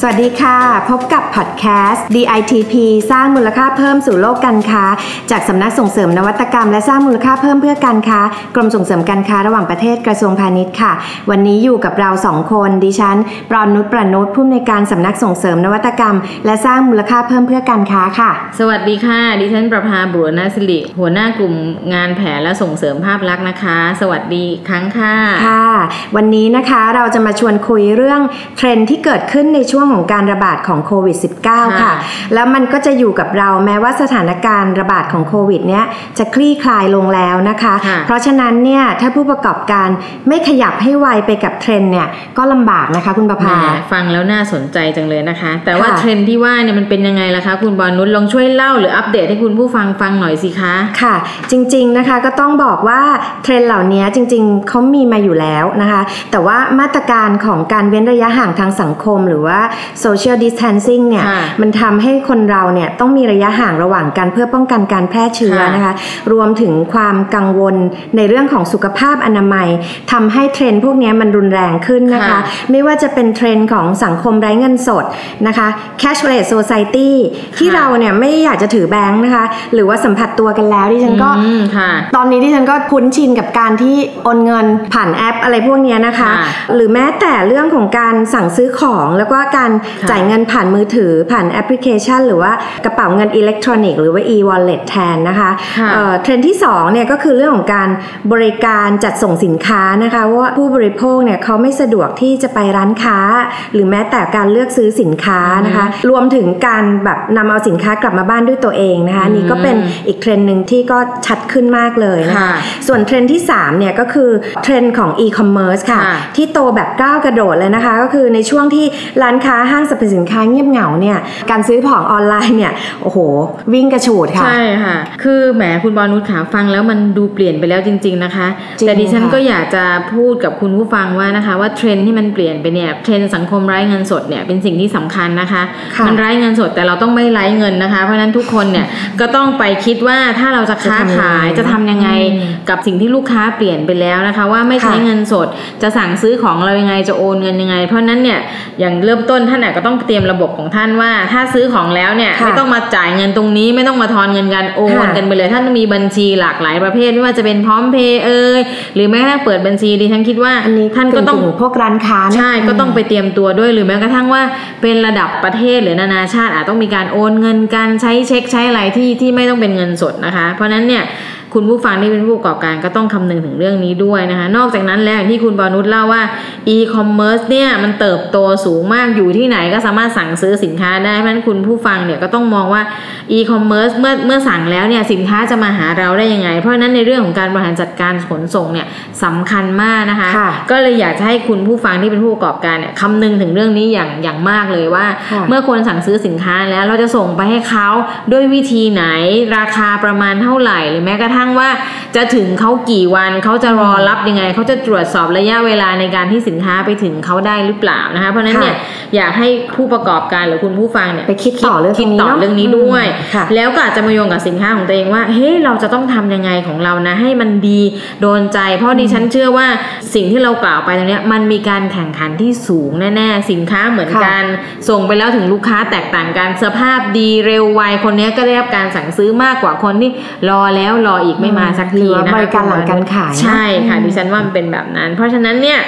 สวัสดีค่ะ พบกับพอดแคสต์ DITP สร้างมูลค่าเพิ่มสู่โลกการค้า จากสำนักส่งเสริมนวัตกรรมและสร้างมูลค่าเพิ่มเพื่อการค้ากรมส่งเสริมการค้าระหว่างประเทศกระทรวงพาณิชย์ค่ะ วันนี้อยู่กับเราสองคน ดิฉันปรอนนุชประนุชผู้อำนวยการสำนักส่งเสริมนวัตกรรม และสร้างมูลค่าเพิ่มเพื่อการค้าค่ะ สวัสดีค่ะ ดิฉันประภาบุรณสิริหัวหน้ากลุ่มงานแผนและส่งเสริมภาพลักษณ์นะคะ สวัสดีอีกครั้งค่ะค่ะ วันนี้นะคะเราจะมาชวนคุยเรื่องเทรนด์ที่เกิดขึ้นในช่วงของการระบาดของโควิด -19 ค่ะ แล้วมันก็จะอยู่กับเราแม้ว่าสถานการณ์ระบาดของโควิดเนี้ยจะคลี่คลายลงแล้วนะคะค่ะเพราะฉะนั้นเนี่ยถ้าผู้ประกอบการไม่ขยับให้ไวไปกับเทรนด์เนี่ยก็ลำบากนะคะคุณประแหมภาฟังแล้วน่าสนใจจังเลยนะคะ แต่ว่าค่ะเทรนด์ที่ว่าเนี่ยมันเป็นยังไงล่ะคะ คุณบอลนุชลองช่วยเล่าหรืออัปเดตให้คุณผู้ฟังฟังหน่อยสิคะค่ะ จริงๆนะคะก็ต้องบอกว่าเทรนด์เหล่านี้จริงๆเขามีมาอยู่แล้วนะคะ แต่ว่ามาตรการของการเว้นระยะห่างทางสังคม หรือว่า social distancing เนี่ยค่ะมันทำให้คนเราเนี่ยต้องมีระยะห่างระหว่างกันเพื่อป้องกันการแพร่เชื้อค่ะนะคะ รวมถึงความกังวลในเรื่องของสุขภาพอนามัยทำให้เทรนด์พวกนี้มันรุนแรงขึ้นนะคะค่ะไม่ว่าจะเป็นเทรนด์ของสังคมไร้เงินสดนะคะ cashless society ที่ค่ะเราเนี่ยไม่อยากจะถือแบงค์นะคะ หรือว่าสัมผัสตัวกันแล้วดิฉันก็อืมค่ะตอนนี้ที่ฉันก็คุ้นชินกับการที่โอนเงินผ่านแอปอะไรพวกเนี้ยนะคะค่ะหรือแม้แต่เรื่องของการสั่งซื้อของแล้วก็การค่ะจ่ายเงินผ่านมือถือผ่านแอปพลิเคชัน หรือว่ากระเป๋าเงินอิเล็กทรอนิกส์หรือว่า e-wallet แทนนะคะค่ะเอ่อเทรนด์ที่2เนี่ยก็คือเรื่องของการบริการจัดส่งสินค้านะคะเพราะว่าผู้บริโภคเนี่ยเขาไม่สะดวกที่จะไปร้านค้า หรือแม้แต่การเลือกซื้อสินค้านะคะ รวมถึงการแบบนำเอาสินค้ากลับมาบ้านด้วยตัวเองนะคะอันนี่ก็เป็นอีกเทรนด์หนึ่งที่ก็ชัดขึ้นมากเลยนะคะค่ะส่วนเทรนด์ที่3เนี่ยก็คือเทรนด์ของ e-commerce ค่ะค่ะ ที่โตแบบก้าวกระโดดเลยนะคะ ก็คือในช่วงที่ร้านค้าห้างสรรพสินค้าเงียบเหงาเนี่ยการซื้อของออนไลน์เนี่ยโอ้โห วิ่งกระฉูดค่ะ ใช่ค่ะ คือแหมคุณบอลนุชขาฟังแล้วมันดูเปลี่ยนไปแล้วจริง ๆนะคะจริงแต่ดิฉันค่ะก็อยากจะพูดกับคุณผู้ฟังว่านะคะ ว่าเทรนด์ที่มันเปลี่ยนไปเนี่ยเทรนด์สังคมไร้เงินสดเนี่ยเป็นสิ่งที่สำคัญนะคะค่ะมันไร้เงินสดแต่เราต้องไม่ไร้เงินนะคะ เพราะฉะนั้นทุกคนเนี่ยก็ต้องไปคิดว่าถ้าเราจะค้าขายจะทำยังไงกับสิ่งที่ลูกค้าเปลี่ยนไปแล้วนะคะ ว่าไม่ใช้ค่ะเงินสดจะสั่งซื้อของเรายังไงจะโอนเงินยังไง เพราะฉะนั้นเนี่ยอย่างเริ่มต้นท่านอาจก็ต้องเตรียมระบบของท่านว่า ถ้าซื้อของแล้วเนี่ยค่ะไม่ต้องมาจ่ายเงินตรงนี้ ไม่ต้องมาทอนเงินกันโอนค่ะกันไปเลย ท่านมีบัญชีหลากหลายประเภทไม่ว่าจะเป็นพร้อมเพย์เอยหรือแม้กระทั่งเปิดบัญชีดิฉันคิดว่าอันนี้ท่านก็ต้องถึพวกร้านค้านะใช่ก็ต้องไปเตรียมตัวด้วยหรือแม้กระทั่งว่าเป็นระดับประเทศหรือนานาชาติอาจต้องมีการโอนเงินการใช้เช็คใช้อะไรที่ที่ไม่ต้องเป็นเงินสดนะคะ เพราะฉะนั้นเนี่ย คุณผู้ฟังที่เป็นผู้ประกอบการก็ต้องคำนึงถึงเรื่องนี้ด้วยนะคะ นอกจากนั้นแล้วอย่างที่คุณบอนุชเล่าว่า e-commerce เนี่ยมันเติบโตสูงมากอยู่ที่ไหนก็สามารถสั่งซื้อสินค้าได้เพราะฉะนั้นคุณผู้ฟังเนี่ยก็ต้องมองว่า e-commerce เมื่อเมื่อสั่งแล้วเนี่ยสินค้าจะมาหาเราได้ยังไง เพราะฉะนั้นในเรื่องของการบริหารจัดการขนส่งเนี่ยสำคัญมากนะคะค่ะก็เลยอยากจะให้คุณผู้ฟังที่เป็นผู้ประกอบการเนี่ยคำนึงถึงเรื่องนี้อย่างอย่างมากเลยว่าค่ะเมื่อคนสั่งซื้อสินค้าแล้วเราจะส่งไปให้เขาด้วยวิธีไหนราคาประมาณเท่าไหร่หรือแม้กระทั่งว่าจะถึงเขากี่วันเขาจะรอรับยังไงเขาจะตรวจสอบระยะเวลาในการที่สินค้าไปถึงเขาได้หรือเปล่านะคะเพราะฉะนั้นเนี่ยอยากให้ผู้ประกอบการหรือคุณผู้ฟังเนี่ยไปคิดต่อเรื่องคิดนี้ต่อเนาะเรื่องนี้ด้วยค่ะแล้วก็อาจจะมาโยงกับสินค้าของตัวเองว่าเฮ้ยเราจะต้องทำยังไงของเรานะ ให้มันดีโดนใจ เพราะดิฉันเชื่อว่าสิ่งที่เรากล่าวไปตรงเนี้ยมันมีการแข่งขันที่สูงแน่ๆสินค้าเหมือนกันส่งไปแล้วถึงลูกค้าแตกต่างกันสภาพดีเร็วไวคนเนี้ยก็ได้รับการสั่งซื้อมากกว่าคนที่รอแล้วรออีกไม่มาสักหรืทีอว่านะคะบริการหลังการขายนะใช่ค่ะดิฉันว่ามันเป็นแบบนั้น เพราะฉะนั้นเนี่ย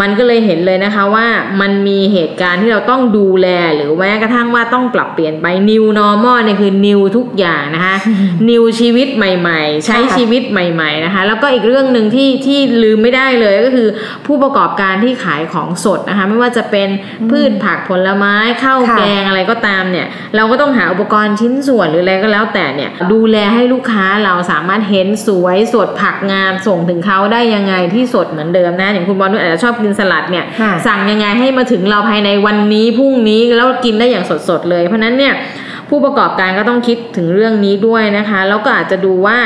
มันก็เลยเห็นเลยนะคะว่ามันมีเหตุการณ์ที่เราต้องดูแลหรือแม้กระทั่งว่าต้องปรับเปลี่ยนไป new normal เนี่ยคือ new ทุกอย่างนะคะ new ชีวิตใหม่ ๆ ใช้ค่ะชีวิตใหม่ ๆนะคะ แล้วก็อีกเรื่องหนึ่งที่ที่ลืมไม่ได้เลยก็คือ ผู้ประกอบการที่ขายของสดนะคะ ไม่ว่าจะเป็นพืชผักผลไม้ข้าวค่ะแกงอะไรก็ตามเนี่ย เราก็ต้องหาอุปกรณ์ชิ้นส่วนหรืออะไรก็แล้วแต่เนี่ยดูแลให้ลูกค้าเราสามารถเห็นสวยสดผักงามส่งถึงเขาได้ยังไงที่สดเหมือนเดิมนะอย่างคุณบอลนุ่นอาจจะชอบกินสลัดเนี่ยค่ะสั่งยังไงให้มาถึงเราภายในวันนี้พรุ่งนี้แล้วกินได้อย่างสดๆเลย เพราะฉะนั้นเนี่ยผู้ประกอบการก็ต้องคิดถึงเรื่องนี้ด้วยนะคะ แล้วก็อาจจะดูว่า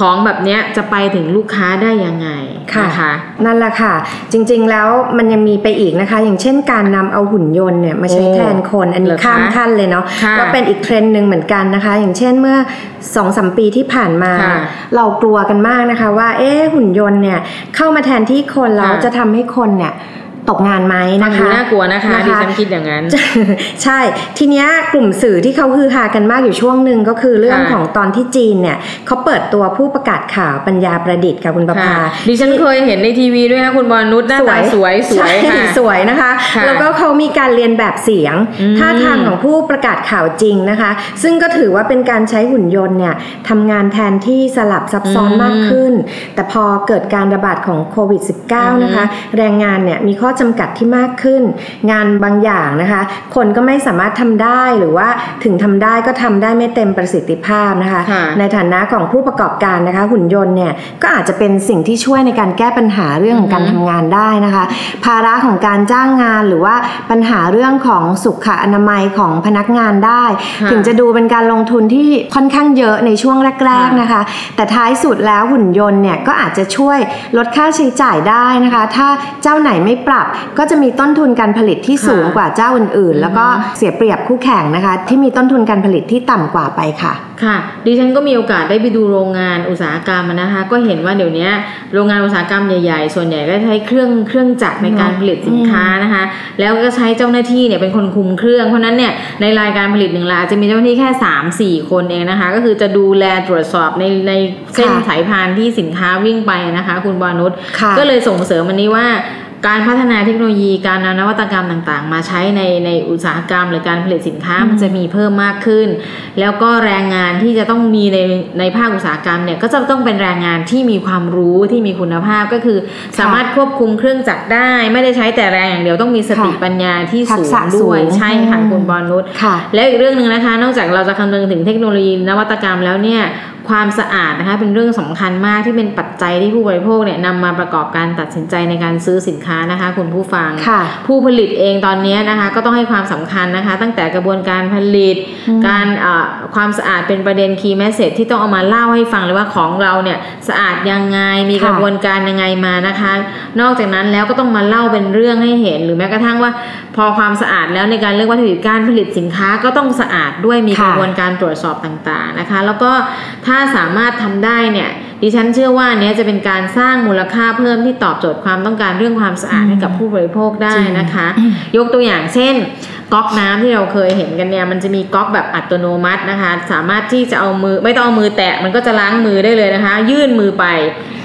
ของแบบเนี้ยจะไปถึงลูกค้าได้ยังไงค่ะนะคะนั่นแหละค่ะ จริงๆแล้วมันยังมีไปอีกนะคะ อย่างเช่นการนำเอาหุ่นยนต์เนี่ยมาใช้โอ้แทนคนอันเหรนี้อคะข้ามขั้นเลยเนาะค่ะก็เป็นอีกเทรนด์หนึ่งเหมือนกันนะคะ อย่างเช่นเมื่อ2อสมปีที่ผ่านมาค่ะเรากลัวกันมากนะคะว่าเอ๊ะหุ่นยนต์เนี่ยเข้ามาแทนที่คนแล้วค่ะจะทำให้คนเนี่ย ตกงานไหมฟังนะดูคะน่ากลัวนะคะนะคะดิฉันคิดอย่างนั้น ใช่ทีเนี้ยกลุ่มสื่อที่เขาฮือฮากันมากอยู่ช่วงหนึ่งก็คือเรื่องค่ะของตอนที่จีนเนี่ยเขาเปิดตัวผู้ประกาศข่าวปัญญาประดิษฐ์ค่ะคุณประภาค่ะดิฉันเคยเห็นในทีวีด้วยค่ะคุณบอลนุชหน้าตาสวยสวยใช่ค่ะสวยนะคะค่ะแล้วก็เขามีการเรียนแบบเสียงอืมท่าทางของผู้ประกาศข่าวจริงนะคะ ซึ่งก็ถือว่าเป็นการใช้หุ่นยนต์เนี่ยทำงานแทนที่สลับซับซ้อนอืมมากขึ้น แต่พอเกิดการระบาดของโควิด -19 นะคะ แรงงานเนี่ยมีข้อจำกัดที่มากขึ้น งานบางอย่างนะคะ คนก็ไม่สามารถทำได้หรือว่าถึงทำได้ก็ทำได้ไม่เต็มประสิทธิภาพนะคะค่ะในฐานะของผู้ประกอบการนะคะ หุ่นยนต์เนี่ยก็อาจจะเป็นสิ่งที่ช่วยในการแก้ปัญหาเรื่องของการอือฮึทำงานได้นะคะ ภาระของการจ้างงานหรือว่าปัญหาเรื่องของสุขอนามัยของพนักงานได้ค่ะถึงจะดูเป็นการลงทุนที่ค่อนข้างเยอะในช่วงแรกๆนะคะ แต่ท้ายสุดแล้วหุ่นยนต์เนี่ยก็อาจจะช่วยลดค่าใช้จ่ายได้นะคะ ถ้าเจ้าไหนไม่ปรับก็จะมีต้นทุนการผลิตที่ค่ะสูงกว่าเจ้าอื่นๆ แล้วก็เสียเปรียบคู่แข่งนะคะ ที่มีต้นทุนการผลิตที่ต่ำกว่าไปค่ะค่ะ ดิฉันก็มีโอกาสได้ไปดูโรงงานอุตสาหกรรมอะนะคะ ก็เห็นว่าเดี๋ยวนี้โรงงานอุตสาหกรรมใหญ่ๆ ส่วนใหญ่ก็ใช้เครื่องเครื่องจักรในการผลิตสินค้านะคะ แล้วก็ใช้เจ้าหน้าที่เนี่ยเป็นคนคุมเครื่องเพราะฉะนั้นเนี่ยในรายการผลิตหนึ่งรายอาจจะมีเจ้าหน้าที่แค่ 3 4 คนเองนะคะ ก็คือจะดูแลตรวจสอบในในเส้นค่ะสายพานที่สินค้าวิ่งไปนะคะ คุณบานุชค่ะก็เลยส่งเสริมอันนี้ว่า การพัฒนาเทคโนโลยีการนำนวัตกรรมต่างๆ มาใช้ในในอุตสาหกรรม หรือการผลิตสินค้ามันจะมีเพิ่มมากขึ้น แล้วก็แรงงานที่จะต้องมีในในภาคอุตสาหกรรมเนี่ยก็จะต้องเป็นแรงงานที่มีความรู้ที่มีคุณภาพก็คือ สามารถควบคุมเครื่องจักรได้ ไม่ได้ใช้แต่แรงอย่างเดียวต้องมีสติค่ะปัญญาที่ทัสูกงษะด้วยสูงใช่ค่ะอืมคุณบอลนุชค่ะแล้วอีกเรื่องหนึ่งนะคะ นอกจากเราจะคำนึงถึงเทคโนโลยีนวัตกรรมแล้วเนี่ย ความสะอาดนะคะเป็นเรื่องสำคัญมากที่เป็นปัจจัยที่ผู้บริโภคเนี่ยนำมาประกอบการตัดสินใจในการซื้อสินค้านะคะ คุณผู้ฟังค่ะผู้ผลิตเองตอนนี้นะคะก็ต้องให้ความสำคัญนะคะ ตั้งแต่กระบวนการผลิตอืมการเอ่อความสะอาดเป็นประเด็น key message ที่ต้องเอามาเล่าให้ฟังเลยว่าของเราเนี่ยสะอาดยังไงมีกระบวนการยังไงมานะคะ นอกจากนั้นแล้วก็ต้องมาเล่าเป็นเรื่องให้เห็น หรือแม้กระทั่งว่าพอความสะอาดแล้วในการเลือกวัตถุดิบการผลิตสินค้าก็ต้องสะอาดด้วยมีค่ะกระบวนการตรวจสอบต่างๆนะคะ แล้วก็ถ้าสามารถทำได้เนี่ยดิฉันเชื่อว่าอันเนี้ยจะเป็นการสร้างมูลค่าเพิ่มที่ตอบโจทย์ความต้องการเรื่องความสะอาดให้กับผู้บริโภคได้นะคะ ยกตัวอย่างเช่นก๊อกน้ำที่เราเคยเห็นกันเนี่ยมันจะมีก๊อกแบบอัตโนมัตินะคะ สามารถที่จะเอามือไม่ต้องเอามือแตะมันก็จะล้างมือได้เลยนะคะ ยื่นมือไป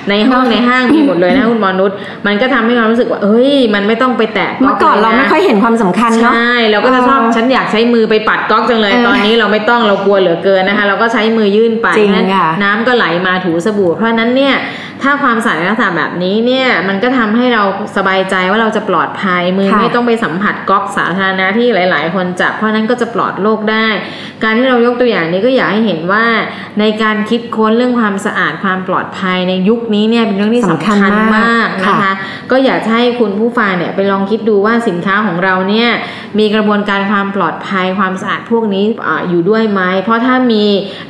ในห้องในห้างมีหมดเลยนะคุณบอนุชมันก็ทำให้ความรู้สึกว่าเอ้ย มันไม่ต้องไปแตะเมื่อก่อนลเราไม่ค่อยเห็นความสำคัญเนาะใช่เราก็จะชอบเออฉันอยากใช้มือไปปัดก๊อกจังเลยเออตอนนี้เราไม่ต้องเรากลัวเหลือเกินนะคะ เราก็ใช้มือยื่นไปจริงนั้นค่ะน้ำก็ไหลมาถูสบู่ เพราะฉะนั้นเนี่ยถ้าความสะอาดในลักษณะแบบนี้เนี่ยมันก็ทำให้เราสบายใจว่าเราจะปลอดภัยมือค่ะไม่ต้องไปสัมผัสก๊อกสาธารณะที่หลาย ๆ คนจับเพราะฉะนั้นก็จะปลอดโรคได้ การที่เรายกตัวอย่างนี้ก็อยากให้เห็นว่าในการคิดค้นเรื่องความสะอาดความปลอดภัยในยุคนี้เนี่ยเป็นเรื่องที่สำคัญสำคัญมามากกนะคะค่ะก็อยากจะให้คุณผู้ฟังเนี่ยไปลองคิดดูว่าสินค้าของเราเนี่ยมีกระบวนการความปลอดภัยความสะอาดพวกนี้อาอยู่ด้วยไหมเพราะถ้ามี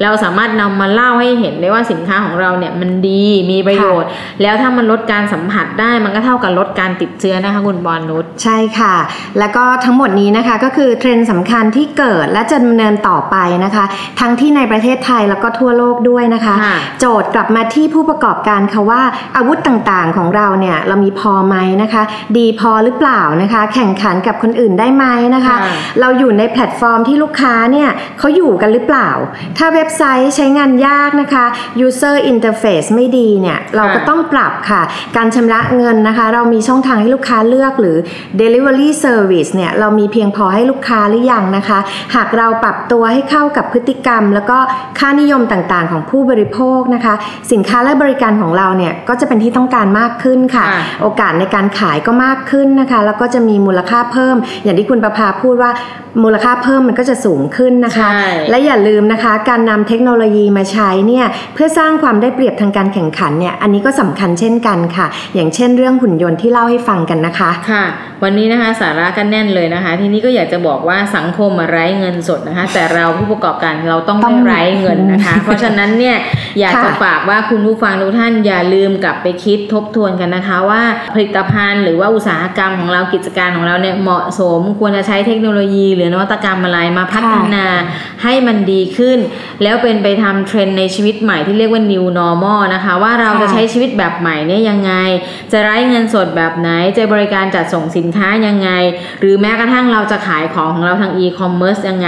เราสามารถนำมาเล่าให้เห็นได้ว่าสินค้าของเราเนี่ยมันดีมีประโยชน์ แล้วถ้ามันลดการสัมผัสได้มันก็เท่ากับลดการติดเชื้อนะคะคุณบอลนุชใช่ค่ะ แล้วก็ทั้งหมดนี้นะคะก็คือเทรนด์สำคัญที่เกิดและจะดำเนินต่อไปนะคะ ทั้งที่ในประเทศไทยแล้วก็ทั่วโลกด้วยนะคะค่ะโจทย์กลับมาที่ผู้ประกอบการค่ะว่าอาวุธต่างๆของเราเนี่ยเรามีพอไหมนะคะ ดีพอหรือเปล่านะคะ แข่งขันกับคนอื่นได้ไหมนะคะค่ะเราอยู่ในแพลตฟอร์มที่ลูกค้าเนี่ยเขาอยู่กันหรือเปล่า ถ้าเว็บไซต์ใช้งานยากนะคะ user interface ไม่ดีเนี่ยเราก็ต้องปรับค่ะ การชำระเงินนะคะ เรามีช่องทางให้ลูกค้าเลือกหรือ delivery service เนี่ยเรามีเพียงพอให้ลูกค้าหรือยังนะคะ หากเราปรับตัวให้เข้ากับพฤติกรรม แล้วก็ค่านิยมต่างๆ ของผู้บริโภคนะคะ สินค้าและบริการของเราเนี่ยก็จะเป็นที่ต้องการมากขึ้นค่ะค่ะโอกาสในการขายก็มากขึ้นนะคะ แล้วก็จะมีมูลค่าเพิ่ม อย่างที่คุณคุณประภาพูดว่ามูลค่าเพิ่มมันก็จะสูงขึ้นนะคะใช่และอย่าลืมนะคะ การนำเทคโนโลยีมาใช้เนี่ยเพื่อสร้างความได้เปรียบทางการแข่งขันเนี่ยอันนี้ก็สำคัญเช่นกันค่ะ อย่างเช่นเรื่องหุ่นยนต์ที่เล่าให้ฟังกันนะคะค่ะ วันนี้นะคะสาระกันแน่นเลยนะคะ ทีนี้ก็อยากจะบอกว่าสังคมมาไร้เงินสดนะคะ แต่เราผู้ประกอบการเราต้องต้องไม่ไร้เงินนะคะ เพราะฉะนั้นเนี่ยอยากค่ะจะฝากว่าคุณผู้ฟังทุกท่านอย่าลืมกลับไปคิดทบทวนกันนะคะ ว่าผลิตภัณฑ์หรือว่าอุตสาหกรรมของเรากิจการของเราเนี่ยเหมาะสมควรจะใช้เทคโนโลยีหรือนวัตกรรมอะไรมาพัฒนาให้มันดีขึ้น แล้วเป็นไปทำเทรนด์ในชีวิตใหม่ที่เรียกว่า new normal นะคะ ว่าเราจะค่ะใช้ชีวิตแบบใหม่เนี่ยยังไง จะไร้เงินสดแบบไหน จะบริการจัดส่งสินค้ายังไง หรือแม้กระทั่งเราจะขายของของเราทาง e-commerce ยังไง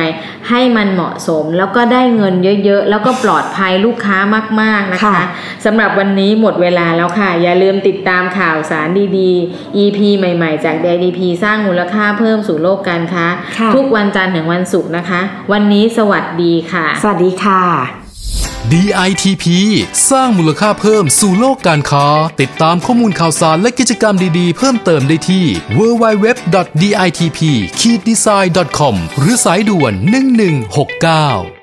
ให้มันเหมาะสมแล้วก็ได้เงินเยอะๆ แล้วก็ปลอดภัยลูกค้ามากๆนะคะค่ะสำหรับวันนี้หมดเวลาแล้วค่ะ อย่าลืมติดตามข่าวสารดีๆ EP ใหม่ๆ จาก DIDP สร้างมูลค่าเพิ่มสู่โลกการค้าค่ะทุกวันจันทร์ถึงวันศุกร์นะคะ วันนี้สวัสดีค่ะ สวัสดีค่ะ DITP สร้างมูลค่าเพิ่มสู่โลกการค้า ติดตามข้อมูลข่าวสารและกิจกรรมดีๆ เพิ่มเติมได้ที่ www.ditp-design.com หรือสายด่วน 1169